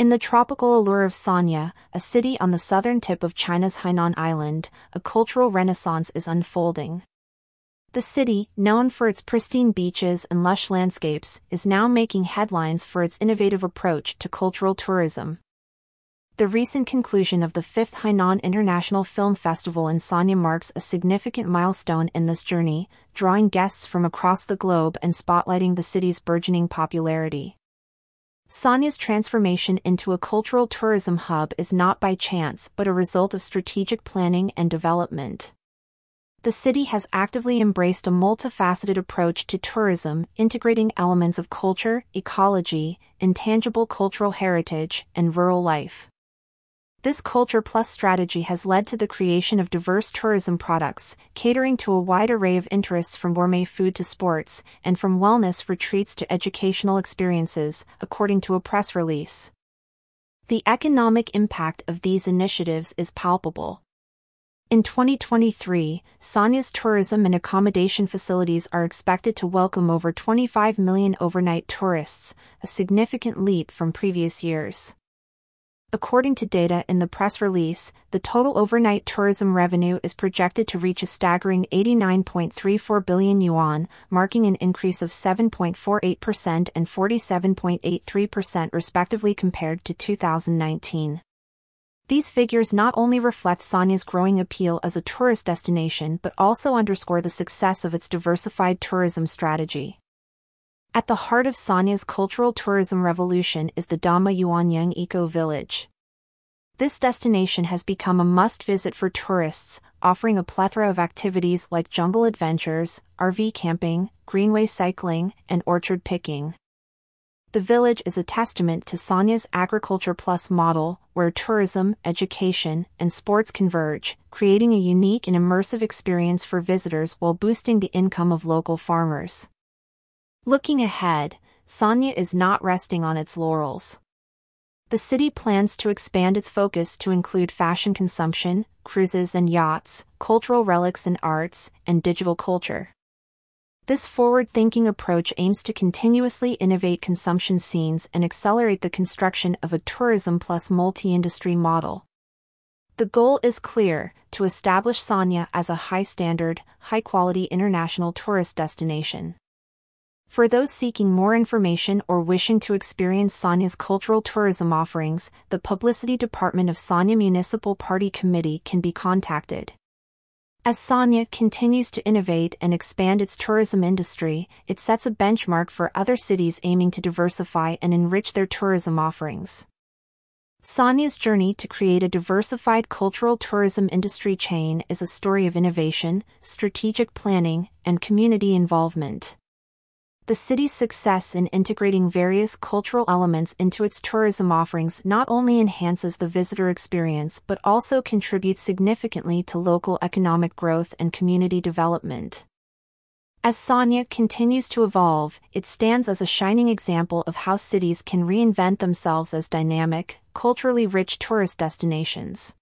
In the tropical allure of Sanya, a city on the southern tip of China's Hainan Island, a cultural renaissance is unfolding. The city, known for its pristine beaches and lush landscapes, is now making headlines for its innovative approach to cultural tourism. The recent conclusion of the 5th Hainan International Film Festival in Sanya marks a significant milestone in this journey, drawing guests from across the globe and spotlighting the city's burgeoning popularity. Sanya's transformation into a cultural tourism hub is not by chance but a result of strategic planning and development. The city has actively embraced a multifaceted approach to tourism, integrating elements of culture, ecology, intangible cultural heritage, and rural life. This Culture Plus strategy has led to the creation of diverse tourism products, catering to a wide array of interests from gourmet food to sports, and from wellness retreats to educational experiences, according to a press release. The economic impact of these initiatives is palpable. In 2023, Sanya's tourism and accommodation facilities are expected to welcome over 25 million overnight tourists, a significant leap from previous years. According to data in the press release, the total overnight tourism revenue is projected to reach a staggering 89.34 billion yuan, marking an increase of 7.48% and 47.83% respectively compared to 2019. These figures not only reflect Sanya's growing appeal as a tourist destination but also underscore the success of its diversified tourism strategy. At the heart of Sanya's cultural tourism revolution is the Dama Yuanyang Eco Village. This destination has become a must-visit for tourists, offering a plethora of activities like jungle adventures, RV camping, greenway cycling, and orchard picking. The village is a testament to Sanya's Agriculture Plus model, where tourism, education, and sports converge, creating a unique and immersive experience for visitors while boosting the income of local farmers. Looking ahead, Sanya is not resting on its laurels. The city plans to expand its focus to include fashion consumption, cruises and yachts, cultural relics and arts, and digital culture. This forward-thinking approach aims to continuously innovate consumption scenes and accelerate the construction of a tourism plus multi-industry model. The goal is clear, to establish Sanya as a high-standard, high-quality international tourist destination. For those seeking more information or wishing to experience Sanya's cultural tourism offerings, the Publicity Department of Sanya Municipal Party Committee can be contacted. As Sanya continues to innovate and expand its tourism industry, it sets a benchmark for other cities aiming to diversify and enrich their tourism offerings. Sanya's journey to create a diversified cultural tourism industry chain is a story of innovation, strategic planning, and community involvement. The city's success in integrating various cultural elements into its tourism offerings not only enhances the visitor experience but also contributes significantly to local economic growth and community development. As Sanya continues to evolve, it stands as a shining example of how cities can reinvent themselves as dynamic, culturally rich tourist destinations.